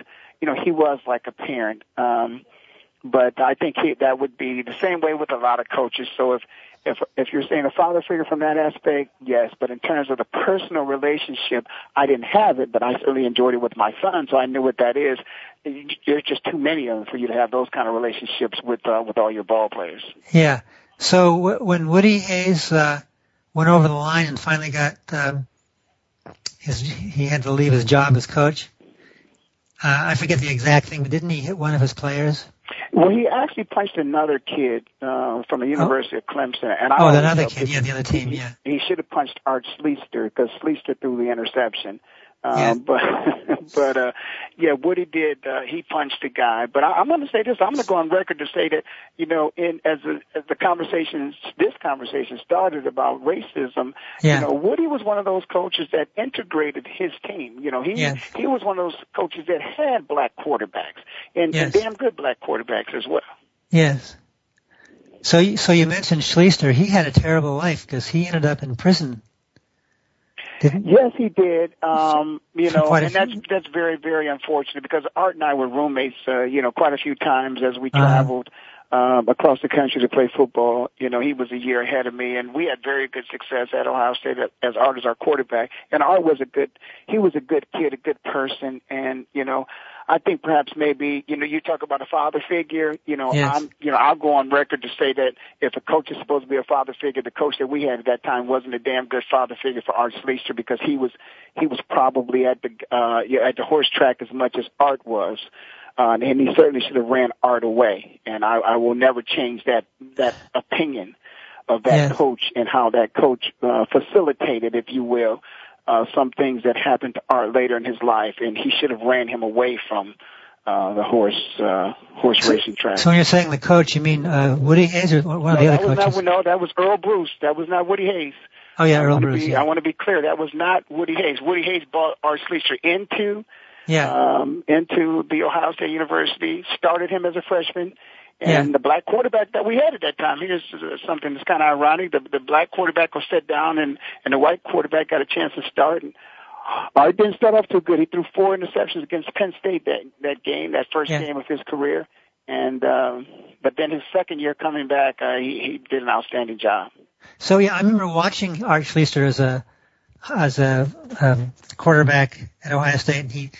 you know, he was like a parent. Um, but I think he, that would be the same way with a lot of coaches. So if if if you're saying a father figure from that aspect, yes. But in terms of the personal relationship, I didn't have it, but I certainly enjoyed it with my son, so I knew what that is. There's just too many of them for you to have those kind of relationships with uh, with all your ball players. Yeah. So w- when Woody Hayes uh, went over the line and finally got um, his. He had to leave his job as coach. Uh, I forget the exact thing, but didn't he hit one of his players? Well, he actually punched another kid uh, from the University oh. of Clemson, and I oh, another kid, yeah, the other team, yeah. He should have punched Art Schlichter because Schlichter threw the interception. Yeah. but but uh, yeah, Woody did. Uh, he punched a guy. But I, I'm going to say this. I'm going to go on record to say that you know, in as, a, as the conversation, this conversation started about racism. Yeah. You know, Woody was one of those coaches that integrated his team. You know, he Yes. he was one of those coaches that had black quarterbacks and, Yes. and damn good black quarterbacks as well. Yes. So, so you mentioned Schlichter. He had a terrible life because he ended up in prison. Yes, he did. Um, you know, and that's that's very very unfortunate because Art and I were roommates. Uh, you know, quite a few times as we Uh-huh. traveled um, across the country to play football. You know, he was a year ahead of me, and we had very good success at Ohio State as Art as our quarterback. And Art was a good, he was a good kid, a good person, and you know. I think perhaps maybe, you know, you talk about a father figure, you know, Yes. I'm, you know, I'll go on record to say that if a coach is supposed to be a father figure, the coach that we had at that time wasn't a damn good father figure for Art Schlichter because he was, he was probably at the, uh, yeah, at the horse track as much as Art was. Uh, and he certainly should have ran Art away. And I, I will never change that, that opinion of that Yes. coach and how that coach, uh, facilitated, if you will, uh, some things that happened to Art later in his life, and he should have ran him away from uh, the horse uh, horse racing track. So when you're saying the coach, you mean uh, Woody Hayes or one of the other coaches? not no, that was Earle Bruce. That was not Woody Hayes. oh yeah, I Earl to Bruce. be, yeah. I want to be clear. That was not Woody Hayes. Woody Hayes brought Art Schlichter into yeah. um, into the Ohio State University, started him as a freshman. And Yeah. the black quarterback that we had at that time, here's uh, something that's kind of ironic. The, the black quarterback was set down and, and the white quarterback got a chance to start. And Art didn't start off too good. He threw four interceptions against Penn State that, that game, that first Yeah. game of his career. And, um, but then his second year coming back, uh, he, he did an outstanding job. So yeah, I remember watching Art Schlichter as a as a um, quarterback at Ohio State. And he,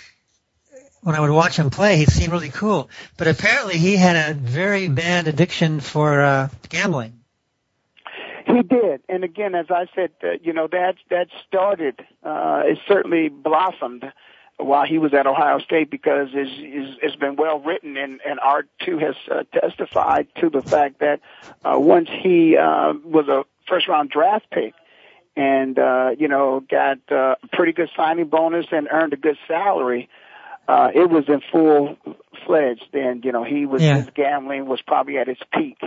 when I would watch him play, he seemed really cool. But apparently, he had a very bad addiction for uh, gambling. He did, and again, as I said, uh, you know that that started. Uh, it certainly blossomed while he was at Ohio State because it's, it's, it's been well written, and and Art too has uh, testified to the fact that uh, once he uh, was a first round draft pick, and uh, you know got uh, a pretty good signing bonus and earned a good salary. Uh, it was in full fledged, and you know he was Yeah. his gambling was probably at its peak.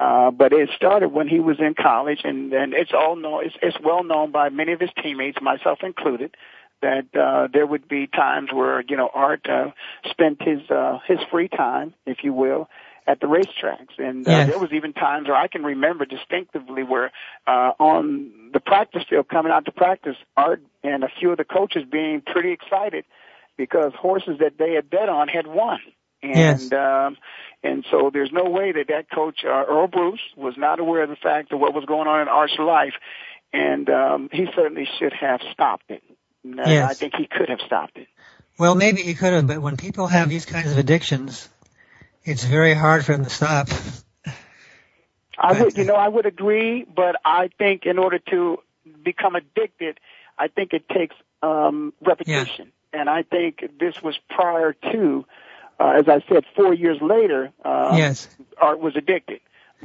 Uh, but it started when he was in college, and, and it's all known. It's, it's well known by many of his teammates, myself included, that uh, there would be times where you know Art uh, spent his uh, his free time, if you will, at the racetracks, and uh, Yes. there was even times where I can remember distinctively where uh, on the practice field, coming out to practice, Art and a few of the coaches being pretty excited because horses that they had bet on had won. And Yes. um, and so there's no way that that coach uh, Earle Bruce was not aware of the fact of what was going on in Art's life, and um, he certainly should have stopped it. Yes. I think he could have stopped it. Well, maybe he could have, but when people have these kinds of addictions, it's very hard for them to stop. I would, you know, I would agree, but I think in order to become addicted, I think it takes um, repetition, and I think this was prior to, uh, as I said, four years later, uh, yes. Art was addicted.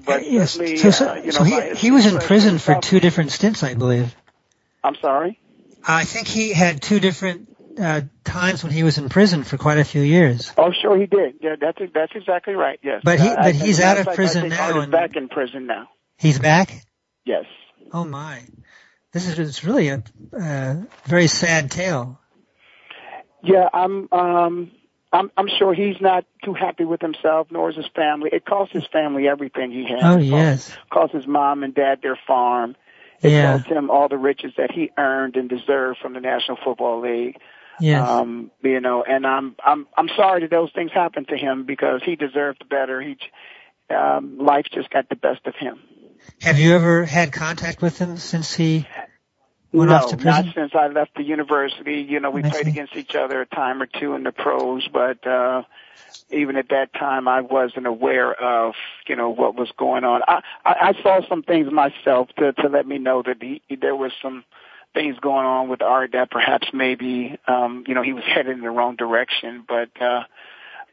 But yes. So, so, uh, you know, so he, he was in prison for two different stints, I believe. I'm sorry. I think he had two different uh, times when he was in prison for quite a few years. Oh, sure, he did. Yeah, that's that's exactly right. Yes, But he- Uh, but a he's out of fact, prison I now and- back in prison now. He's back. Yes. Oh my! This is it's really a uh, very sad tale. Yeah, I'm. Um, I'm. I'm sure he's not too happy with himself, nor is his family. It cost his family everything he had. Oh It cost- yes, Cost his mom and dad their farm. It yeah, cost him all the riches that he earned and deserved from the National Football League. yes. Um, you know, and I'm. I'm. I'm sorry that those things happened to him because he deserved better. He. Um, life just got the best of him. Have you ever had contact with him since he went no, off to prison? not since I left the university. You know, we I played see. against each other a time or two in the pros, but uh even at that time I wasn't aware of, you know, what was going on. I I, I saw some things myself to to let me know that he, there was some things going on with Art that perhaps maybe um, you know, he was headed in the wrong direction, but uh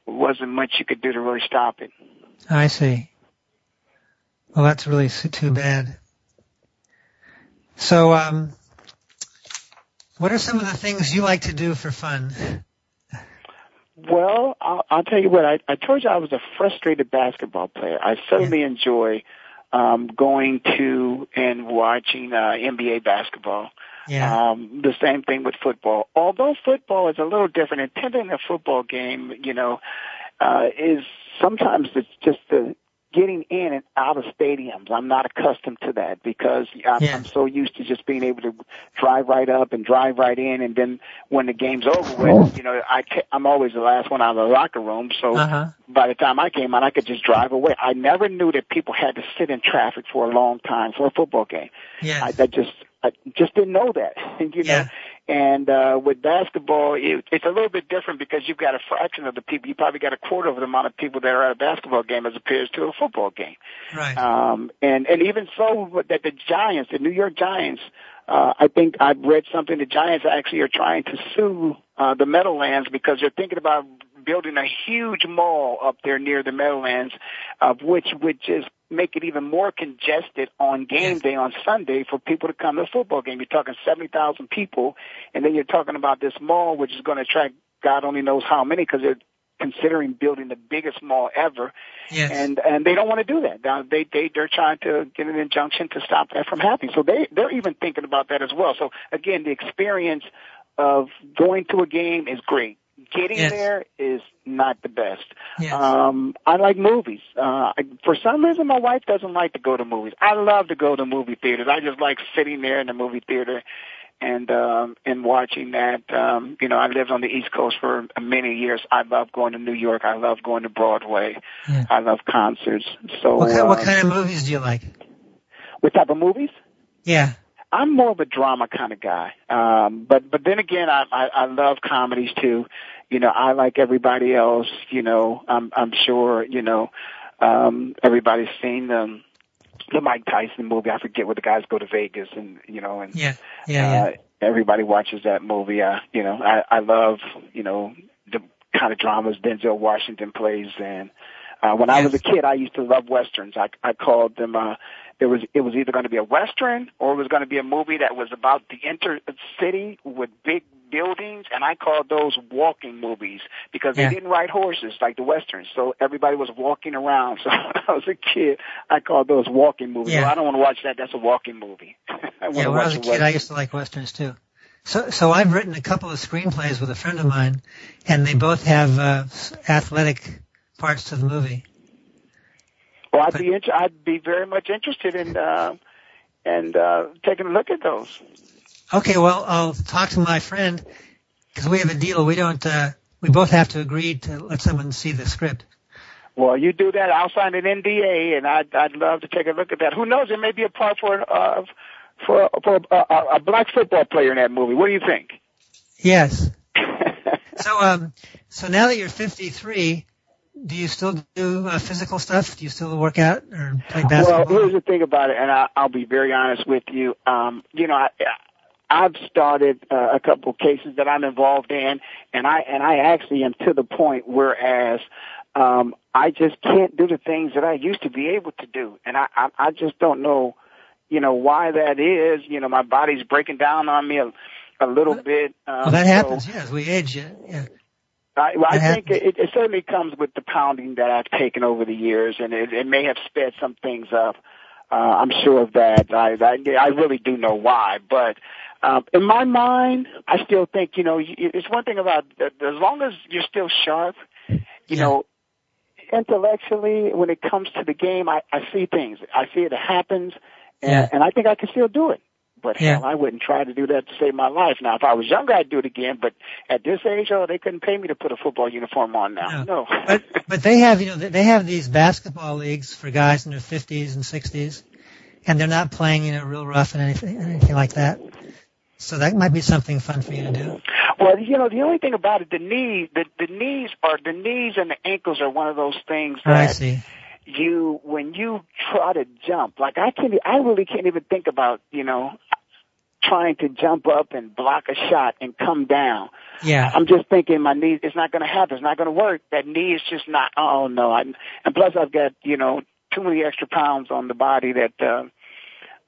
wasn't much you could do to really stop it. I see. Well, that's really too bad. So, um, what are some of the things you like to do for fun? Well, I'll, I'll tell you what. I, I told you I was a frustrated basketball player. I certainly enjoy um, going to and watching uh, NBA basketball. Yeah. Um, the same thing with football. Although football is a little different, attending a football game, you know, uh, is sometimes it's just the getting in and out of stadiums. I'm not accustomed to that because I'm, Yeah. I'm so used to just being able to drive right up and drive right in, and then when the game's over with, you know, I ca- I'm always the last one out of the locker room, so Uh huh. by the time I came out, I could just drive away. I never knew that people had to sit in traffic for a long time for a football game. Yeah. I, I just I just didn't know that. you know. Yeah. And uh with basketball, it, it's a little bit different because you've got a fraction of the people. You probably got a quarter of the amount of people that are at a basketball game as opposed to a football game. Right. Um, and and even so, that the Giants, the New York Giants, uh, I think I've read something. The Giants actually are trying to sue uh, the Meadowlands because they're thinking about building a huge mall up there near the Meadowlands, of which would just make it even more congested on game day on Sunday for people to come to a football game. You're talking seventy thousand people, and then you're talking about this mall, which is going to attract God only knows how many because they're considering building the biggest mall ever yes. and and they don't want to do that. Now they they they're trying to get an injunction to stop that from happening. So they they're even thinking about that as well. So again, the experience of going to a game is great. Getting Yes. there is not the best. yes. Um, I like movies. Uh, I, for some reason, my wife doesn't like to go to movies. I love to go to movie theaters. I just like sitting there in the movie theater and um, and watching that. Um, you know, I lived on the East Coast for many years. I love going to New York. I love going to Broadway. Yeah. I love concerts. So, what, kind, what uh, kind of movies do you like? what type of movies? Yeah. I'm more of a drama kind of guy. Um, but but then again, I, I I love comedies too. You know, I like everybody else. You know, I'm I'm sure you know um, everybody's seen the the Mike Tyson movie. I forget where the guys go to Vegas and you know and Yeah. Yeah. uh, everybody watches that movie. Uh, you know, I I love you know the kind of dramas Denzel Washington plays and. Uh, when I was a kid, I used to love westerns. I, I called them. Uh, it was it was either going to be a western or it was going to be a movie that was about the inner city with big buildings, and I called those walking movies because Yeah. they didn't ride horses like the westerns. So everybody was walking around. So when I was a kid, I called those walking movies. Yeah. Well, I don't want to watch that. That's a walking movie. I Yeah, when I was a a kid, I used to like westerns too. So, so I've written a couple of screenplays with a friend of mine, and they both have uh, athletic parts to the movie. Well, I'd be inter- I'd be very much interested in uh, and uh, taking a look at those. Okay, well, I'll talk to my friend because we have a deal. We don't. Uh, we both have to agree to let someone see the script. Well, you do that. I'll sign an NDA, and I'd I'd love to take a look at that. Who knows? There may be a part for uh, for for a, a, a black football player in that movie. What do you think? Yes. So, um, so now that you're 53, do you still do uh, physical stuff? Do you still work out or play basketball? well, here's the thing about it, and I, I'll be very honest with you. Um, you know, I, I've started uh, a couple of cases that I'm involved in, and I and I actually am to the point whereas um, I just can't do the things that I used to be able to do, and I I, I just don't know, you know, why that is. You know, my body's breaking down on me a, a little bit. Um, well, that so- happens. Yeah, as we age. Yeah. yeah. I, well, I think it, it certainly comes with the pounding that I've taken over the years, and it, it may have sped some things up. Uh, I'm sure of that. I, I, I really do know why, but um, in my mind, I still think you know it's one thing about as long as you're still sharp, you Yeah. know, intellectually when it comes to the game, I, I see things. I see it happens, and, Yeah. and I think I can still do it. But Yeah. hell, I wouldn't try to do that to save my life. Now, if I was younger, I'd do it again. But at this age, oh, they couldn't pay me to put a football uniform on now. No. But but they have you know they have these basketball leagues for guys in their 50s and 60s, and they're not playing you know real rough and anything anything like that. So that might be something fun for you to do. Well, you know, the only thing about it, the knee, the the knees are the knees and the ankles are one of those things Oh, I that see. you when you try to jump, like I can't, I really can't even think about, you know, trying to jump up and block a shot and come down. Yeah. I'm just thinking my knee, it's not going to happen. It's not going to work. That knee is just not, oh no. I, and plus I've got, you know, too many extra pounds on the body that, uh,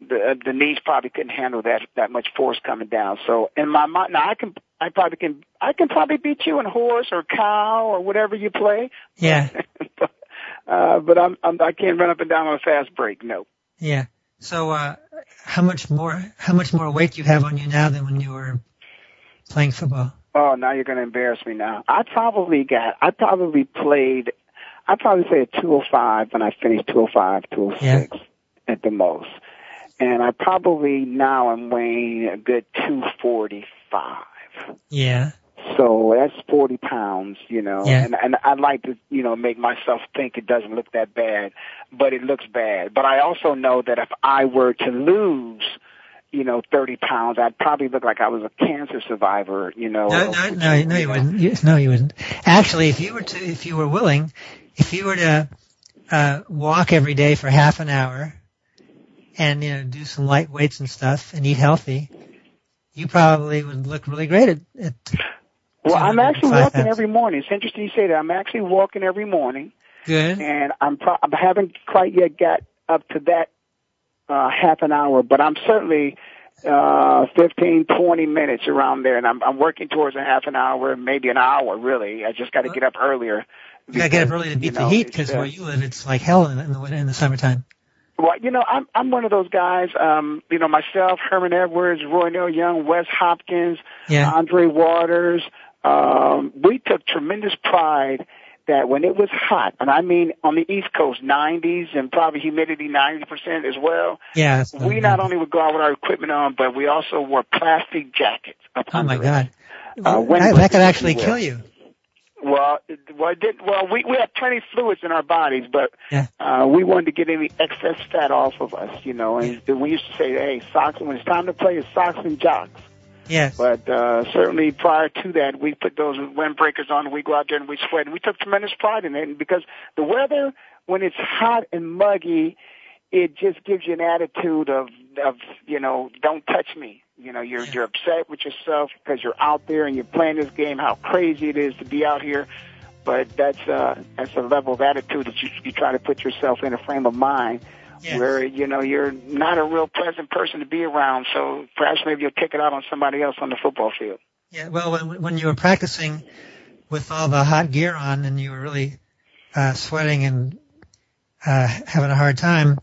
the, uh, the knees probably couldn't handle that, that much force coming down. So in my mind, now I can, I probably can, I can probably beat you in horse or cow or whatever you play. Yeah. but, uh, but I'm, I'm, I can't run up and down on a fast break. No. Yeah. So, uh, how much more, how much more weight do you have on you now than when you were playing football? Oh, now you're going to embarrass me now. I probably got, I probably played, I probably say a 205 when I finished 205, 206 at the most. And I probably now I'm weighing a good 245. Yeah. So that's 40 pounds, you know, Yeah. and, and I like to, you know, make myself think it doesn't look that bad, but it looks bad. But I also know that if I were to lose, you know, 30 pounds, I'd probably look like I was a cancer survivor, you know. No, no, no, no, you wouldn't. You- No, you wouldn't. Actually, if you were to, if you were willing, if you were to uh, walk every day for half an hour, and you know, do some light weights and stuff, and eat healthy, you probably would look really great at. at Well, I'm actually walking every morning. It's interesting you say that. I'm actually walking every morning, good. and I'm pro- I haven't quite yet got up to that uh, half an hour, but I'm certainly uh 15 20 minutes around there and I'm I'm working towards a half an hour maybe an hour really I just got to get up earlier You gotta get up because, early to beat you the heat because uh, where you live, it's like hell in, in the in the summertime. Well, you know, I'm I'm one of those guys. Um, you know, myself, Herman Edwards, Roynell Young, Wes Hopkins, Yeah. Andre Waters. Um, we took tremendous pride that when it was hot, and I mean on the East Coast, 90s and probably humidity 90% as well. Yeah. We not only would go out with our equipment on, but we also wore plastic jackets. Oh my God. Uh, that, that could actually kill you. Well, well, it did, well, we we have plenty of fluids in our bodies, but Yeah. uh, we wanted to get any excess fat off of us, you know. And we used to say, "Hey, socks when it's time to play, it's socks and jocks." Yes. But uh, certainly prior to that, we put those windbreakers on. and We go out there and we sweat, and we took tremendous pride in it. Because the weather, when it's hot and muggy, it just gives you an attitude of of you know, don't touch me. You know, you're you're upset with yourself because you're out there and you're playing this game. How crazy it is to be out here. But that's uh that's a level of attitude that you you try to put yourself in a frame of mind Yes. where you know you're not a real pleasant person to be around. So perhaps maybe you'll take it out on somebody else on the football field. Yeah, well, when, when you were practicing with all the hot gear on and you were really uh, sweating and uh, having a hard time,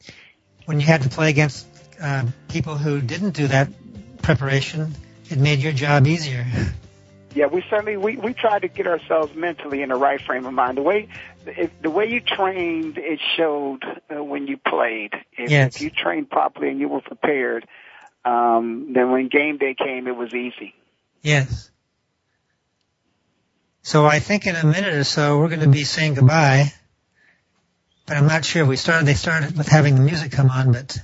when you had to play against uh, people who didn't do that preparation, it made your job easier. Yeah, we certainly we we tried to get ourselves mentally in the right frame of mind. The way if, the way you trained, it showed uh, when you played. If, Yes. if you trained properly and you were prepared, um, then when game day came, it was easy. Yes. So I think in a minute or so we're going to be saying goodbye, but I'm not sure. We started. They started with having the music come on, but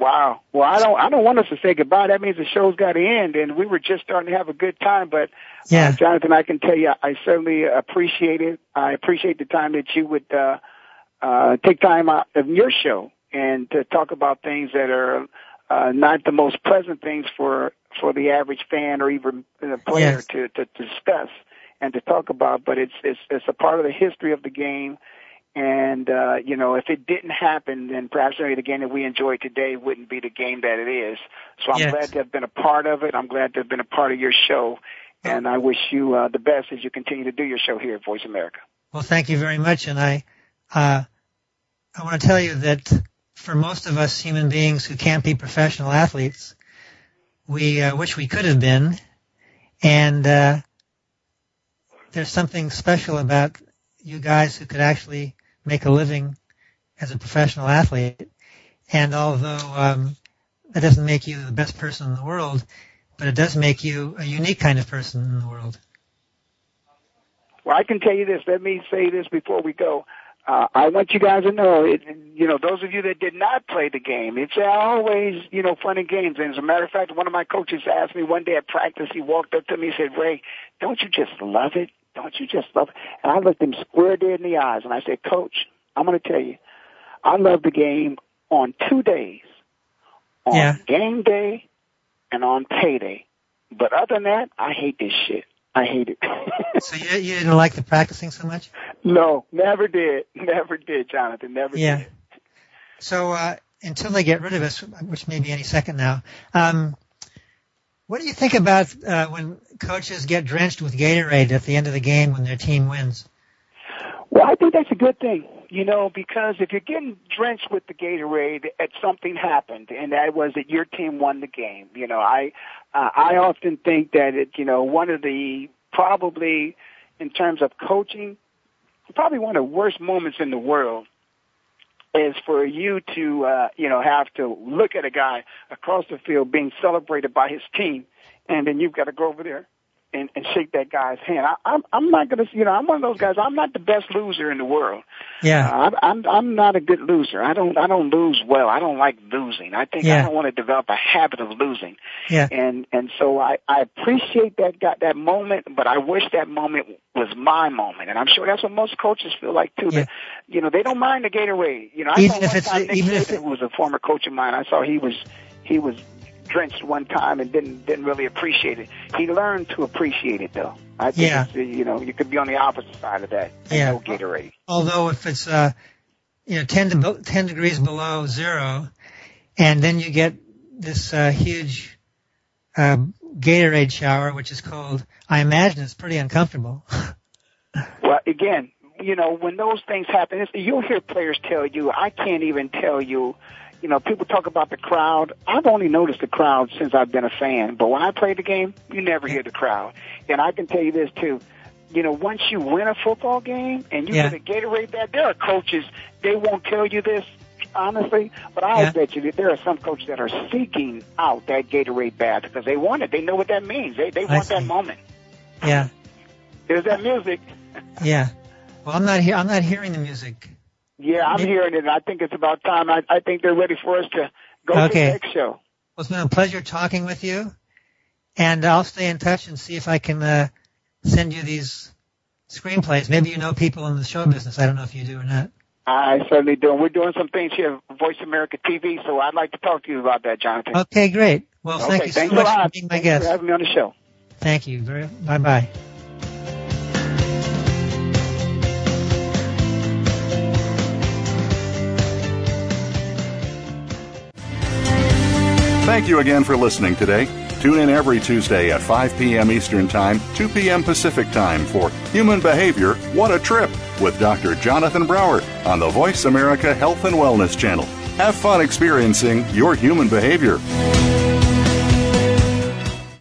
Wow. Well, I don't I don't want us to say goodbye. That means the show's got to end, and we were just starting to have a good time. But yeah, Uh, Jonathan, I can tell you, I certainly appreciate it. I appreciate the time that you would uh, uh, take time out of your show and to talk about things that are uh, not the most pleasant things for for the average fan or even the player Yes. to, to discuss and to talk about. But it's it's it's a part of the history of the game. And uh, you know, if it didn't happen, then perhaps maybe the game that we enjoy today wouldn't be the game that it is. So I'm Yes. glad to have been a part of it. I'm glad to have been a part of your show, and I wish you uh, the best as you continue to do your show here at Voice America. Well, thank you very much, and I, uh, I want to tell you that for most of us human beings who can't be professional athletes, we uh, wish we could have been, and uh, there's something special about you guys who could actually make a living as a professional athlete. And although um, that doesn't make you the best person in the world, but it does make you a unique kind of person in the world. Well, I can tell you this. Let me say this before we go. uh, I want you guys to know, it, you know, those of you that did not play the game, it's always, you know, fun and games. And as a matter of fact, one of my coaches asked me one day at practice, he walked up to me and said, Ray, don't you just love it? Don't you just love it? And I looked him square dead in the eyes and I said, Coach, I'm going to tell you, I love the game on two days. On Yeah. game day and on payday. But other than that, I hate this shit. I hate it. So you, you didn't like the practicing so much? no, never did. Never did, Jonathan. Never did. Yeah. did. So uh, until they get rid of us, which may be any second now, um, what do you think about uh, when coaches get drenched with Gatorade at the end of the game when their team wins? Well, I think that's a good thing, you know, because if you're getting drenched with the Gatorade, it, something happened, and that was that your team won the game. You know, I uh, I often think that it, you know, one of the probably in terms of coaching, probably one of the worst moments in the world is for you to, uh, you know, have to look at a guy across the field being celebrated by his team, and then you've got to go over there and, and shake that guy's hand. I, I'm, I'm not gonna, you know, I'm one of those guys. I'm not the best loser in the world. Yeah. Uh, I, I'm, I'm not a good loser. I don't, I don't lose well. I don't like losing. I think I don't want to develop a habit of losing. Yeah. And, and so I, I appreciate that, got that moment, but I wish that moment was my moment. And I'm sure that's what most coaches feel like too. Yeah. That, you know, they don't mind the Gatorade. You know, I Even saw if one it's- time Nick even if it- who was a former coach of mine, I saw he was, he was drenched one time and didn't didn't really appreciate it. He learned to appreciate it though. I think Yeah. you know you could be on the opposite side of that. Yeah. No Gatorade. Although if it's uh, you know 10 to 10 degrees below zero, and then you get this uh, huge uh, Gatorade shower, which is cold, I imagine it's pretty uncomfortable. Well, again, you know when those things happen, it's, you'll hear players tell you, I can't even tell you. You know, people talk about the crowd. I've only noticed the crowd since I've been a fan, but when I play the game, you never hear the crowd. And I can tell you this too. You know, once you win a football game and you Yeah. get a Gatorade bag, there are coaches, they won't tell you this, honestly, but I'll Yeah. bet you that there are some coaches that are seeking out that Gatorade bag because they want it. They know what that means. They, they want that moment. yeah. There's that music. Yeah. Well, I'm not he- I'm not hearing the music. Yeah, I'm hearing it. I think it's about time. I, I think they're ready for us to go to Okay. the next show. Well, it's been a pleasure talking with you, and I'll stay in touch and see if I can uh, send you these screenplays. Maybe you know people in the show business. I don't know if you do or not. I certainly do. We're doing some things here at Voice America TV, so I'd like to talk to you about that, Jonathan. Okay, great. Well, okay, thank you so much a lot. for being my Thanks guest. for having me on the show. Thank you. Very. Bye bye. Thank you again for listening today. Tune in every Tuesday at 5 p.m. Eastern Time, 2 p.m. Pacific Time for Human Behavior What a Trip with Dr. Jonathan Brower on the Voice America Health and Wellness Channel. Have fun experiencing your human behavior.